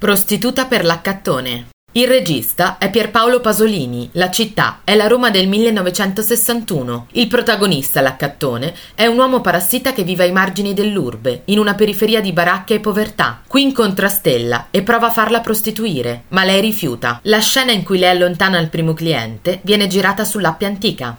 Prostituta per l'accattone. Il regista è Pierpaolo Pasolini, la città è la Roma del 1961. Il protagonista, l'accattone, è un uomo parassita che vive ai margini dell'urbe, in una periferia di baracche e povertà. Qui incontra Stella e prova a farla prostituire, ma lei rifiuta. La scena in cui lei allontana il primo cliente viene girata sull'appia antica.